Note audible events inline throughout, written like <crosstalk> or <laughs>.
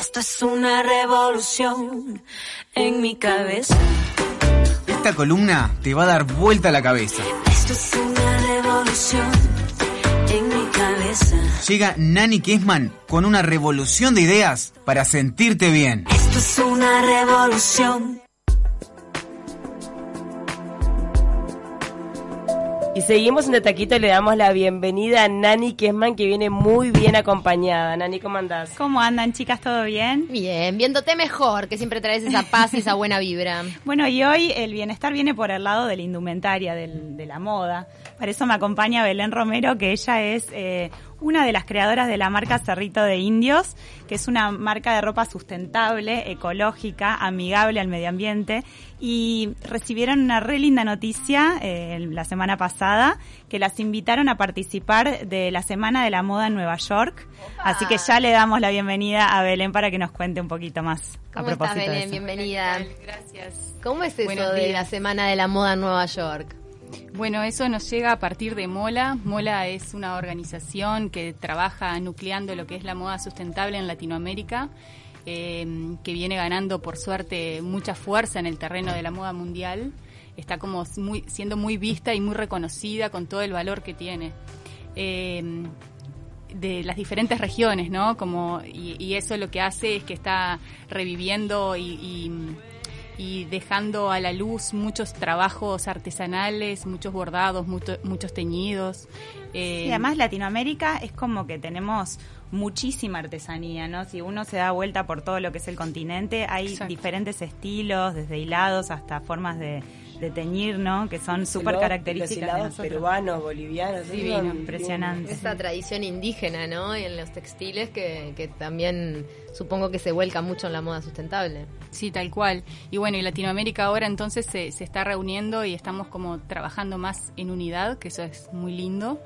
Esto es una revolución en mi cabeza. Esta columna te va a dar vuelta a la cabeza. Esto es una revolución en mi cabeza. Llega Nani Kessman con una revolución de ideas para sentirte bien. Esto es una revolución. Y seguimos en De Taquito y le damos la bienvenida a Nani Kessman, que viene muy bien acompañada. Nani, ¿cómo andás? ¿Cómo andan, chicas? ¿Todo bien? Bien, viéndote mejor, que siempre traes esa paz y esa buena vibra. <laughs> Bueno, y hoy el bienestar viene por el lado de la indumentaria, del- de la moda. Para eso me acompaña Belén Romero, que ella es eh, una de las creadoras de la marca Cerrito de Indios, que es una marca de ropa sustentable, ecológica, amigable al medio ambiente. Y recibieron una re linda noticia eh, la semana pasada, que las invitaron a participar de la Semana de la Moda en Nueva York. Así que ya le damos la bienvenida a Belén para que nos cuente un poquito más. a ¿Cómo estás, propósito de Belén? eso. Bienvenida. Gracias. ¿Cómo es eso Buenos de días. la Semana de la Moda en Nueva York? Bueno, eso nos llega a partir de Mola. Mola es una organización que trabaja nucleando lo que es la moda sustentable en Latinoamérica, eh, que viene ganando, por suerte, mucha fuerza en el terreno de la moda mundial. Está como muy, siendo muy vista y muy reconocida con todo el valor que tiene. Eh, de las diferentes regiones, ¿no? Como, y, y eso lo que hace es que está reviviendo y, y- y dejando a la luz muchos trabajos artesanales, muchos bordados, mucho- muchos teñidos. eh, Y además Latinoamérica es como que tenemos muchísima artesanía, ¿no? Si uno se da vuelta por todo lo que es el continente, hay Exacto. diferentes estilos, desde hilados hasta formas de, de teñir, ¿no? Que son súper Los características de hilados nosotros. peruanos, bolivianos. Divino, son impresionante. Esa tradición indígena, ¿no? Y en los textiles que, que también supongo que se vuelca mucho en la moda sustentable. Sí, tal cual. Y bueno, y Latinoamérica ahora entonces se, se está reuniendo y estamos como trabajando más en unidad, que eso es muy lindo.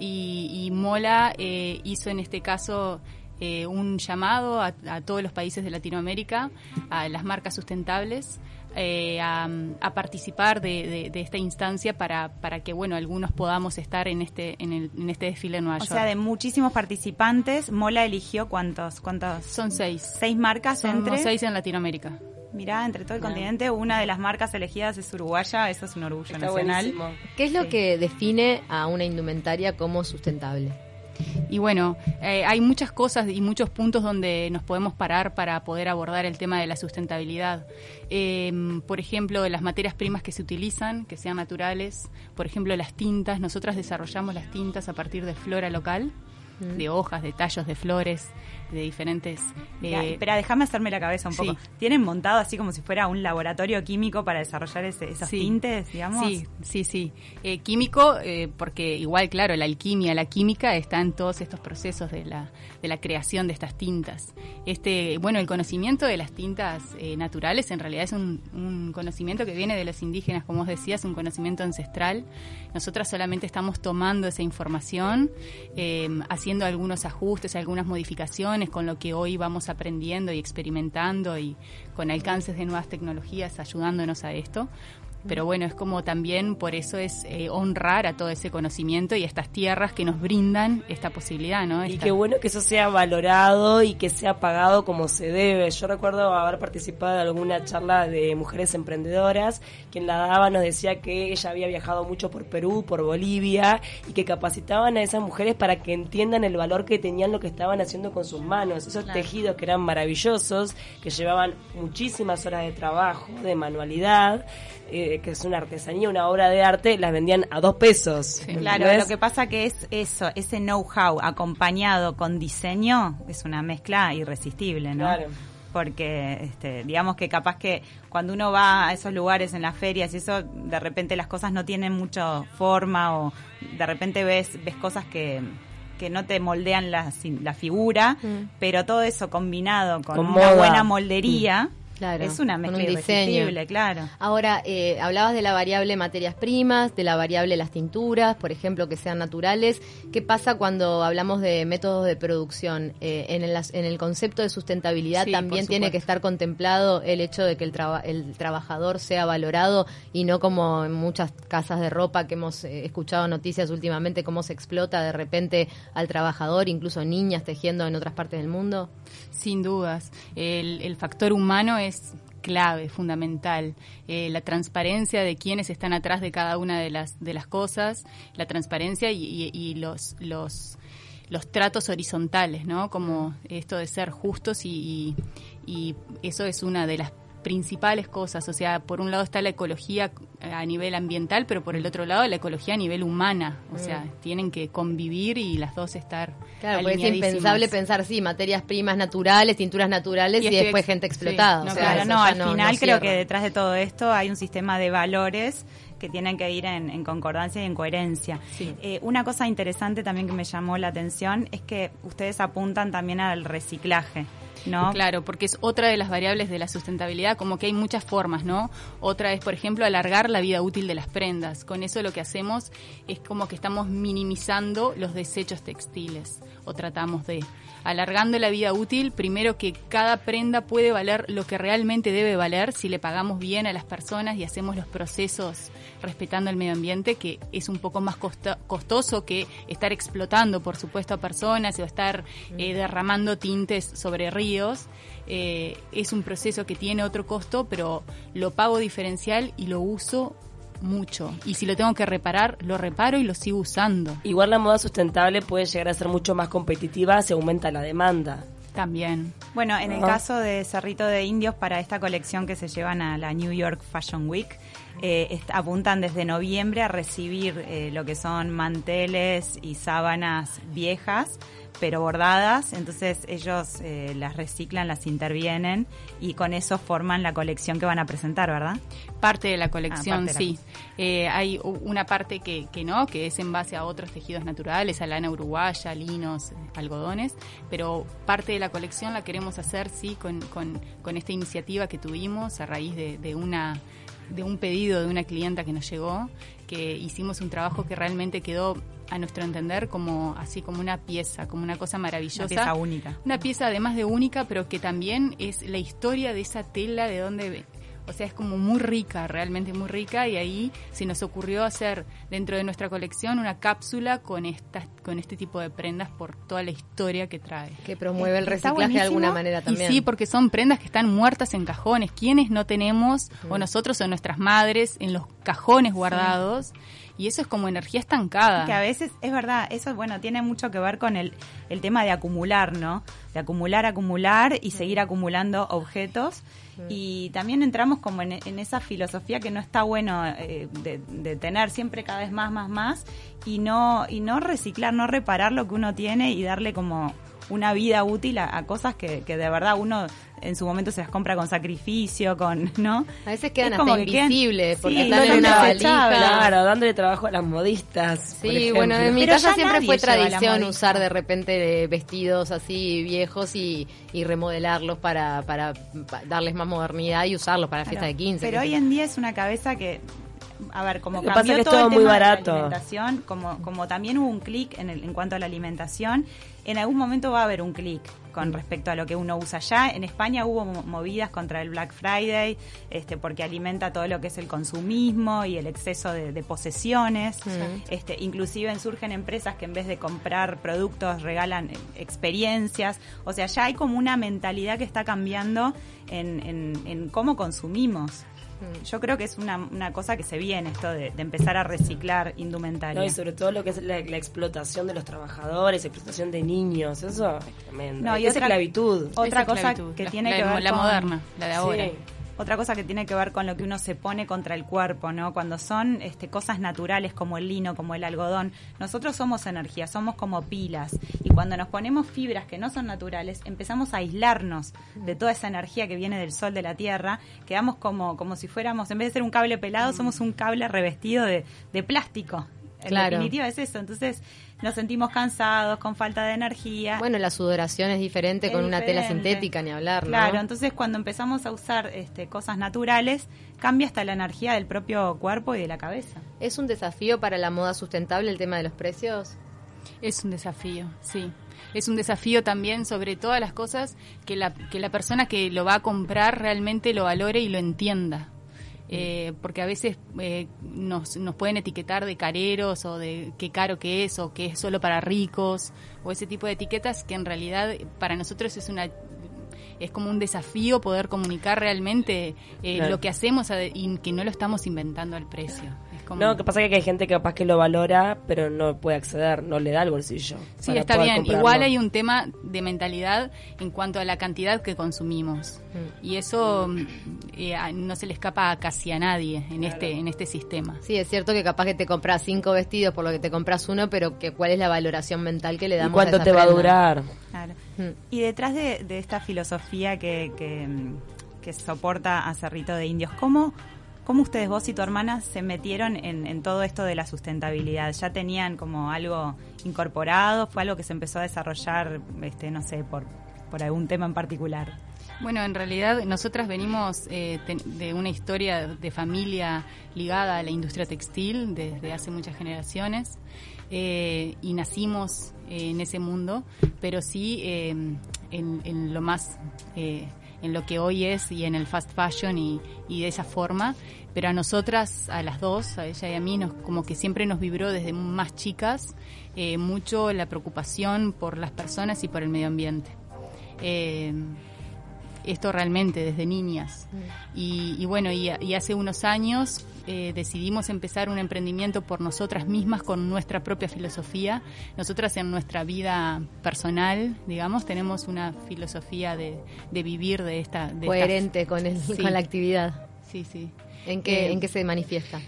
Y, y Mola eh, hizo en este caso eh, un llamado a, a todos los países de Latinoamérica, a las marcas sustentables, eh, a, a participar de, de- de esta instancia para, para que, bueno, algunos podamos estar en este, en, el- en este desfile en Nueva O York. sea, de muchísimos participantes, Mola eligió cuántos, cuántos, Son seis. seis marcas Somos entre, seis en Latinoamérica. mirá, entre todo el continente, una de las marcas elegidas es uruguaya, eso es un orgullo Está nacional. buenísimo. ¿Qué es lo Sí. que define a una indumentaria como sustentable? Y bueno, eh, hay muchas cosas y muchos puntos donde nos podemos parar para poder abordar el tema de la sustentabilidad. Eh, por ejemplo, las materias primas que se utilizan, que sean naturales. Por ejemplo, las tintas. Nosotras desarrollamos las tintas a partir de flora local, de hojas, de tallos, de flores, de diferentes... Mirá, eh, espera, déjame hacerme la cabeza un poco. ¿Tienen montado así como si fuera un laboratorio químico para desarrollar ese- esos Sí. tintes, digamos? Sí, sí, sí. Eh, químico, eh, porque igual, claro, la alquimia, la química está en todos estos procesos de la, de la creación de estas tintas. Este, bueno, el conocimiento de las tintas naturales en realidad es un, un conocimiento que viene de los indígenas, como os decía, es un conocimiento ancestral. Nosotras solamente estamos tomando esa información, eh, haciendo algunos ajustes, algunas modificaciones con lo que hoy vamos aprendiendo y experimentando y con alcances de nuevas tecnologías ayudándonos a esto. Pero bueno, es como también por eso es eh, honrar a todo ese conocimiento y a estas tierras que nos brindan esta posibilidad, ¿no? Y qué bueno que eso sea valorado y que sea pagado como se debe. Yo recuerdo haber participado en alguna charla de mujeres emprendedoras. Quien la daba nos decía que ella había viajado mucho por Perú, por Bolivia y que capacitaban a esas mujeres para que entiendan el valor que tenían lo que estaban haciendo con sus manos. Esos tejidos que eran maravillosos, que llevaban muchísimas horas de trabajo, de manualidad, eh, que es una artesanía, una obra de arte, las vendían a dos pesos. Claro, lo que pasa que es eso, ese know-how acompañado con diseño es una mezcla irresistible, ¿no? Claro. Porque, este, digamos que capaz que cuando uno va a esos lugares en las ferias y eso, de repente las cosas no tienen mucha forma o de repente ves, ves cosas que, que no te moldean la, la figura, pero todo eso combinado con, Con una moda. buena moldería, Claro, es una mezcla un irresistible, claro. Ahora, eh, hablabas de la variable materias primas, de la variable las tinturas, por ejemplo, que sean naturales. ¿Qué pasa cuando hablamos de métodos de producción? Eh, en, el, en el concepto de sustentabilidad Sí, también tiene que estar contemplado el hecho de que el, traba- el trabajador sea valorado y no como en muchas casas de ropa que hemos eh, escuchado noticias últimamente, cómo se explota de repente al trabajador, incluso niñas tejiendo en otras partes del mundo. Sin dudas. El, el factor humano es clave, fundamental. Eh, la transparencia de quienes están atrás de cada una de las, de las cosas, la transparencia y, y- y los, los, los tratos horizontales, ¿no? Como esto de ser justos y, y- y eso es una de las principales cosas, o sea, por un lado está la ecología a nivel ambiental, pero por el otro lado la ecología a nivel humana, o sea, tienen que convivir y las dos estar Claro, porque es impensable pensar, sí, materias primas naturales, tinturas naturales y, después gente sí, explotada. no, O sea, Claro, no, al final creo que detrás de todo esto hay un sistema de valores que tienen que ir en, en concordancia y en coherencia. Sí. Eh, una cosa interesante también que me llamó la atención es que ustedes apuntan también al reciclaje, ¿no? Claro, porque es otra de las variables de la sustentabilidad, como que hay muchas formas, ¿no? Otra es, por ejemplo, alargar la vida útil de las prendas. Con eso lo que hacemos es como que estamos minimizando los desechos textiles, o tratamos de. Alargando la vida útil, primero que cada prenda puede valer lo que realmente debe valer si le pagamos bien a las personas y hacemos los procesos respetando el medio ambiente, que es un poco más costoso que estar explotando, por supuesto, a personas o estar eh, derramando tintes sobre ríos. Eh, es un proceso que tiene otro costo, pero lo pago diferencial y lo uso mucho. Y si lo tengo que reparar, lo reparo y lo sigo usando. Igual la moda sustentable puede llegar a ser mucho más competitiva si aumenta la demanda. También. Bueno, en el caso de Cerrito de Indios, para esta colección que se llevan a la New York Fashion Week, eh, apuntan desde noviembre a recibir eh, lo que son manteles y sábanas viejas, pero bordadas. Entonces ellos eh, las reciclan, las intervienen y con eso forman la colección que van a presentar, ¿verdad? Parte de la Ah, colección, la sí. Eh, hay una parte que, que no, que es en base a otros tejidos naturales, a lana uruguaya, linos, eh, algodones, pero parte de la colección la queremos hacer, sí, con, con, con esta iniciativa que tuvimos a raíz de, de una de un pedido de una clienta que nos llegó, que hicimos un trabajo que realmente quedó, a nuestro entender, como así como una pieza, como una cosa maravillosa. Una pieza única. Una pieza además de única, pero que también es la historia de esa tela, de dónde... O sea, es como muy rica, realmente muy rica, y ahí se nos ocurrió hacer dentro de nuestra colección una cápsula con estas, con este tipo de prendas por toda la historia que trae. Que promueve el reciclaje de alguna manera Y también. sí, porque son prendas que están muertas en cajones. ¿Quiénes no tenemos, o nosotros o nuestras madres, en los cajones guardados? Y eso es como energía estancada. Que a veces, es verdad, eso bueno, tiene mucho que ver con el, el tema de acumular, ¿no? De acumular, acumular y seguir acumulando objetos. Y también entramos como en, en esa filosofía que no está bueno eh, de, de tener siempre cada vez más, más, más y no, y no reciclar, no reparar lo que uno tiene y darle como una vida útil a, a cosas que, que de verdad uno en su momento se las compra con sacrificio, con, ¿no? A veces quedan Es como hasta que quedan- invisibles porque Sí, están en una valija. Claro, dándole trabajo a las modistas. Sí, bueno, en mi Pero casa siempre fue tradición usar de repente vestidos así viejos y, y remodelarlos para, para, pa- darles más modernidad y usarlos para la fiesta Claro. de 15. Pero hoy en día es una cabeza que, a ver, como cambió pasa que todo, todo el muy tema de la barato. alimentación, como, como también hubo un clic en, el- en cuanto a la alimentación, en algún momento va a haber un clic con respecto a lo que uno usa ya. En España hubo mo- movidas contra el Black Friday, este, porque alimenta todo lo que es el consumismo y el exceso de, de posesiones. Este, inclusive surgen empresas que en vez de comprar productos regalan eh, experiencias. O sea, ya hay como una mentalidad que está cambiando en, en- en cómo consumimos. Yo creo que es una, una cosa que se viene esto de, de empezar a reciclar indumentaria. No, y sobre todo lo que es la, la explotación de los trabajadores, explotación de niños, eso es tremendo. No, y es otra- esclavitud. Otra Esa cosa esclavitud, que la- tiene la- que ver la con- moderna, la de ahora. Sí. Otra cosa que tiene que ver con lo que uno se pone contra el cuerpo, ¿no? Cuando son este, cosas naturales como el lino, como el algodón, nosotros somos energía, somos como pilas. Y cuando nos ponemos fibras que no son naturales, empezamos a aislarnos de toda esa energía que viene del sol, de la tierra, quedamos como, como si fuéramos, en vez de ser un cable pelado, somos un cable revestido de, de plástico. En Claro. definitiva es eso. Entonces nos sentimos cansados, con falta de energía. Bueno, la sudoración es diferente Es con una tela sintética, ni hablar, ¿no? Claro, entonces cuando empezamos a usar este, cosas naturales, cambia hasta la energía del propio cuerpo y de la cabeza. ¿Es un desafío para la moda sustentable el tema de los precios? Es un desafío, sí. Es un desafío también sobre todas las cosas que la, que la persona que lo va a comprar realmente lo valore y lo entienda. Eh, porque a veces eh, nos, nos pueden etiquetar de careros o de qué caro que es o que es solo para ricos o ese tipo de etiquetas que en realidad para nosotros es una es como un desafío poder comunicar realmente eh, Claro. lo que hacemos y que no lo estamos inventando al precio. Como- No, que pasa que hay gente que capaz que lo valora, pero no puede acceder, no le da el bolsillo. Sí, está bien. comprarlo. Igual hay un tema de mentalidad en cuanto a la cantidad que consumimos. Y eso mm, eh, no se le escapa a casi a nadie en este en este sistema. Sí, es cierto que capaz que te compras cinco vestidos por lo que te compras uno, pero que cuál es la valoración mental que le ¿Y damos cuánto a esa te va a durar? Claro. Mm. Y detrás de, de esta filosofía que, que, que soporta a Cerrito de Indios, ¿cómo, ¿cómo ustedes, vos y tu hermana, se metieron en, todo esto de la sustentabilidad? ¿Ya tenían como algo incorporado? ¿Fue algo que se empezó a desarrollar, este, no sé, por, algún tema en particular? Bueno, en realidad nosotras venimos eh, de una historia de familia ligada a la industria textil desde hace muchas generaciones eh, y nacimos eh, en ese mundo, pero sí en, lo más, en lo que hoy es y en el fast fashion y, y de esa forma. Pero a nosotras, a las dos, a ella y a mí, nos, como que siempre nos vibró desde más chicas eh, mucho la preocupación por las personas y por el medio ambiente. Eh, esto realmente desde niñas. Y, y bueno, y, y hace unos años eh, decidimos empezar un emprendimiento por nosotras mismas con nuestra propia filosofía. Nosotras en nuestra vida personal, digamos, tenemos una filosofía de, de vivir de esta... De Coherente con, el, Sí. con la actividad. Sí, sí. ¿En qué, Eh, ¿En qué se manifiesta?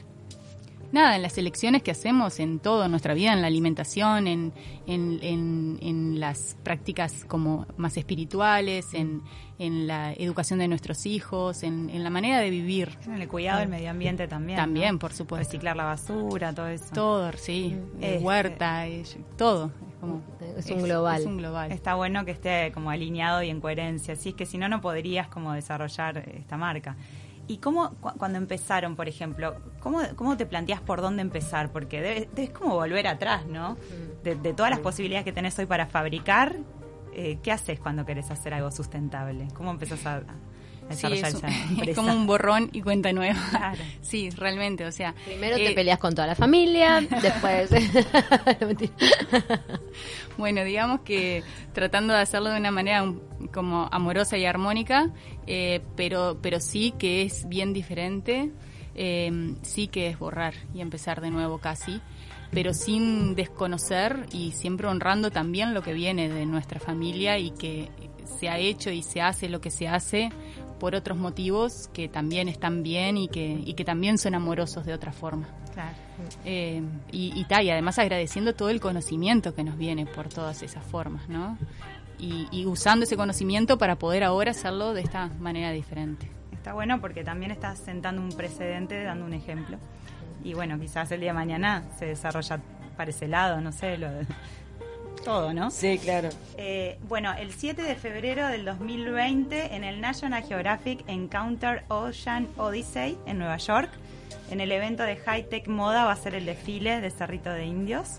Nada, en las elecciones que hacemos en todo, en nuestra vida, en la alimentación, en, en, en, en las prácticas como más espirituales, en, en la educación de nuestros hijos, en, en la manera de vivir. En el cuidado del medio ambiente también. También, ¿no? por supuesto. Reciclar la basura, todo eso. Todo, sí, Este- huerta, eh, todo. Es, como, Es un global. Es un global. Está bueno que esté como alineado y en coherencia, así es que si no, no podrías como desarrollar esta marca. ¿Y cómo, cu- cuando empezaron, por ejemplo, cómo, cómo te planteas por dónde empezar? Porque debes, debes como volver atrás, ¿no? De, de todas las posibilidades que tenés hoy para fabricar, eh, ¿qué haces cuando querés hacer algo sustentable? ¿Cómo empezás a, a Sí, es, un- <laughs> es como un borrón y cuenta nueva. Claro. <laughs> Sí, realmente, o sea. Primero te eh, peleas con toda la familia, <laughs> después... Bueno, digamos que tratando de hacerlo de una manera un- como amorosa y armónica, eh, pero, pero sí que es bien diferente, eh, sí que es borrar y empezar de nuevo casi, pero sin desconocer y siempre honrando también lo que viene de nuestra familia y que se ha hecho y se hace lo que se hace por otros motivos que también están bien y que, y que también son amorosos de otra forma. Claro. Eh, y, y, ta, y además agradeciendo todo el conocimiento que nos viene por todas esas formas, ¿no? Y, y usando ese conocimiento para poder ahora hacerlo de esta manera diferente. Está bueno porque también estás sentando un precedente, dando un ejemplo. Y bueno, quizás el día de mañana se desarrolla para ese lado, no sé, lo de todo, ¿no? Sí, claro. Eh, bueno, el 7 de febrero del 2020 en el National Geographic Encounter Ocean Odyssey en Nueva York, en el evento de High Tech Moda va a ser el desfile de Cerrito de Indios.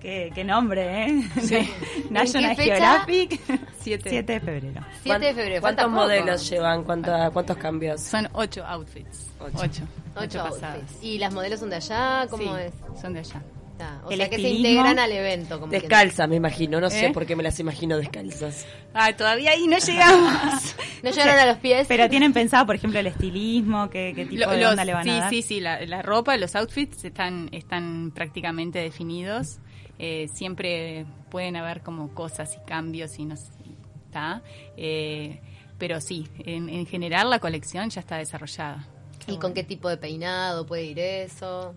Qué, qué nombre, ¿eh? Sí. <laughs> National. Geographic. Siete. 7 de febrero. 7 de febrero. ¿Cuántos poco. modelos llevan? ¿Cuánta- ¿Cuántos cambios? Son ocho outfits. Ocho. Ocho. Ocho pasadas. outfits. ¿Y las modelos son de allá? ¿Cómo Sí, es? son de allá. Ah, o El sea que se integran al evento. Como Descalzas, me imagino. No sé ¿Eh? por qué me las imagino descalzas. Ah, todavía ahí no llegamos. <laughs> No llegaron a los pies. Pero tienen pensado, por ejemplo, el estilismo, qué, qué tipo Lo- de los- onda le van sí, a dar. sí, sí, la, la ropa, los outfits están, están prácticamente definidos. Eh, siempre pueden haber como cosas y cambios y no sé, ¿está? Eh, pero sí, en, en general la colección ya está desarrollada. ¿Y con qué tipo de peinado puede ir eso?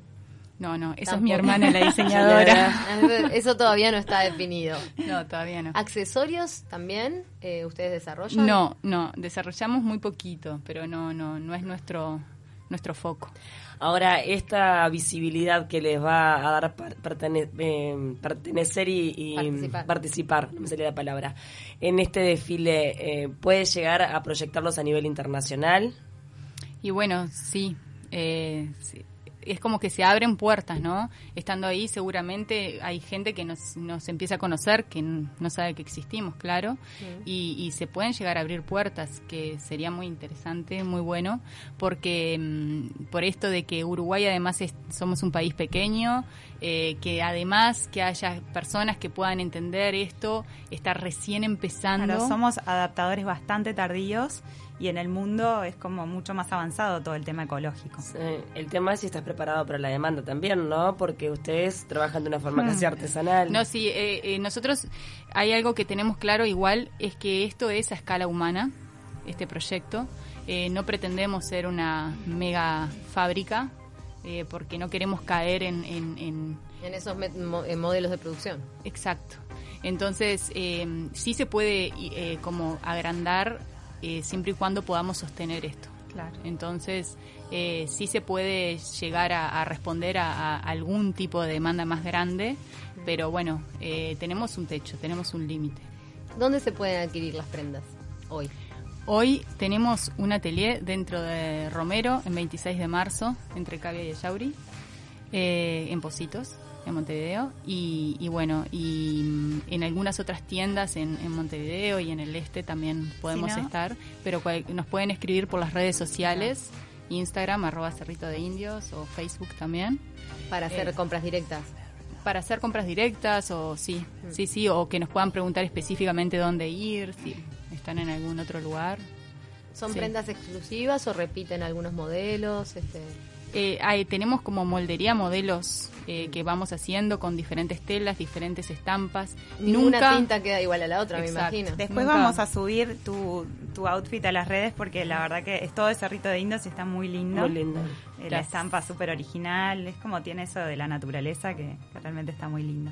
No, no, esa es mi hermana, la <laughs> diseñadora. Eso todavía no está definido. no, todavía no. ¿Accesorios también eh, ustedes desarrollan? No, no, desarrollamos muy poquito, pero no, no, no es nuestro nuestro foco. Ahora, esta visibilidad que les va a dar pertene- eh, pertenecer y, y Participar. participar, no me salía la palabra, en este desfile, eh, ¿puede llegar a proyectarlos a nivel internacional? Y bueno, sí, eh, sí, es como que se abren puertas, ¿no? Estando ahí seguramente hay gente que nos, nos empieza a conocer, que no sabe que existimos, claro, y, y se pueden llegar a abrir puertas, que sería muy interesante, muy bueno, porque mm, por esto de que Uruguay además es- somos un país pequeño, eh, que además que haya personas que puedan entender esto, está recién empezando. Claro, somos adaptadores bastante tardíos y en el mundo es como mucho más avanzado todo el tema ecológico. Sí, el tema es si estás preparado para la demanda también, ¿no? Porque ustedes trabajan de una forma casi artesanal. No, sí, eh, eh, nosotros hay algo que tenemos claro igual, es que esto es a escala humana, este proyecto. Eh, no pretendemos ser una mega fábrica, eh, porque no queremos caer en... en- en- En esos met- mo- eh, modelos de producción. exacto. Entonces, eh, sí se puede eh, como agrandar eh, siempre y cuando podamos sostener esto. Claro. Entonces, eh, sí se puede llegar a, a responder a, a algún tipo de demanda más grande, pero bueno, eh, tenemos un techo, tenemos un límite. ¿Dónde se pueden adquirir las prendas hoy? Hoy tenemos un atelier dentro de Romero, en 26 de marzo, entre Cavia y Yauri, eh, en Positos, en Montevideo. Y, y bueno, y mm, en algunas otras tiendas en, en Montevideo y en el este también podemos Si no- estar, pero cual- nos pueden escribir por las redes sociales, Instagram, arroba Cerrito de Indios, o Facebook también. Para hacer Eh, compras directas. Para hacer compras directas o sí, sí, sí, o que nos puedan preguntar específicamente dónde ir, si están en algún otro lugar. ¿Son sí. prendas exclusivas o repiten algunos modelos? Este, Eh, hay- tenemos como moldería modelos eh, que vamos haciendo con diferentes telas, diferentes estampas. ninguna Nunca tinta queda igual a la otra, Exacto. me imagino. Después Nunca- vamos a subir tu, tu outfit a las redes porque la verdad que es todo de Cerrito de Indos y está muy lindo. Muy lindo. Eh, La estampa súper original, es como tiene eso de la naturaleza que, que realmente está muy lindo.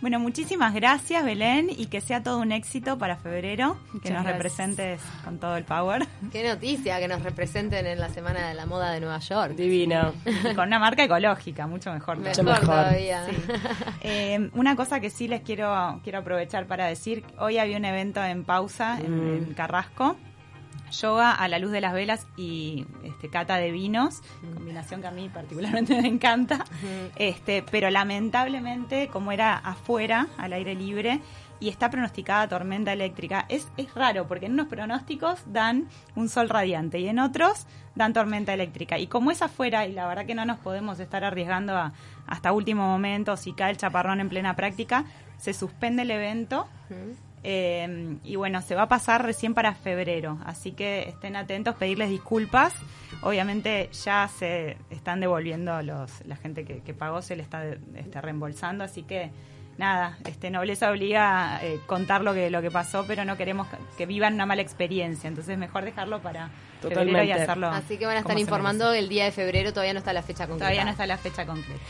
Bueno, muchísimas gracias Belén y que sea todo un éxito para febrero, que Muchas nos gracias. representes con todo el power Qué noticia que nos representen en la Semana de la Moda de Nueva York. Divino. y con una marca ecológica, mucho mejor. Mucho Mejor, mejor. todavía. Eh, una cosa que sí les quiero, quiero aprovechar para decir, hoy había un evento en pausa en, Mm. en Carrasco, yoga a la luz de las velas y este, cata de vinos, combinación que a mí particularmente <laughs> me encanta, este, pero lamentablemente como era afuera, al aire libre, y está pronosticada tormenta eléctrica. Es, es raro porque en unos pronósticos dan un sol radiante y en otros dan tormenta eléctrica. Y como es afuera, y la verdad que no nos podemos estar arriesgando a, hasta último momento, si cae el chaparrón en plena práctica, se suspende el evento. Eh, y bueno, se va a pasar recién para febrero, así que estén atentos, pedirles disculpas. Obviamente ya se están devolviendo los, la gente que, que pagó se le está este, reembolsando, así que nada, este nobleza obliga a eh, contar lo que lo que pasó, pero no queremos que, vivan una mala experiencia, entonces mejor dejarlo para febrero y hacerlo. Así que van a estar informando el día de febrero, todavía no está la fecha concreta. Todavía no está la fecha concreta.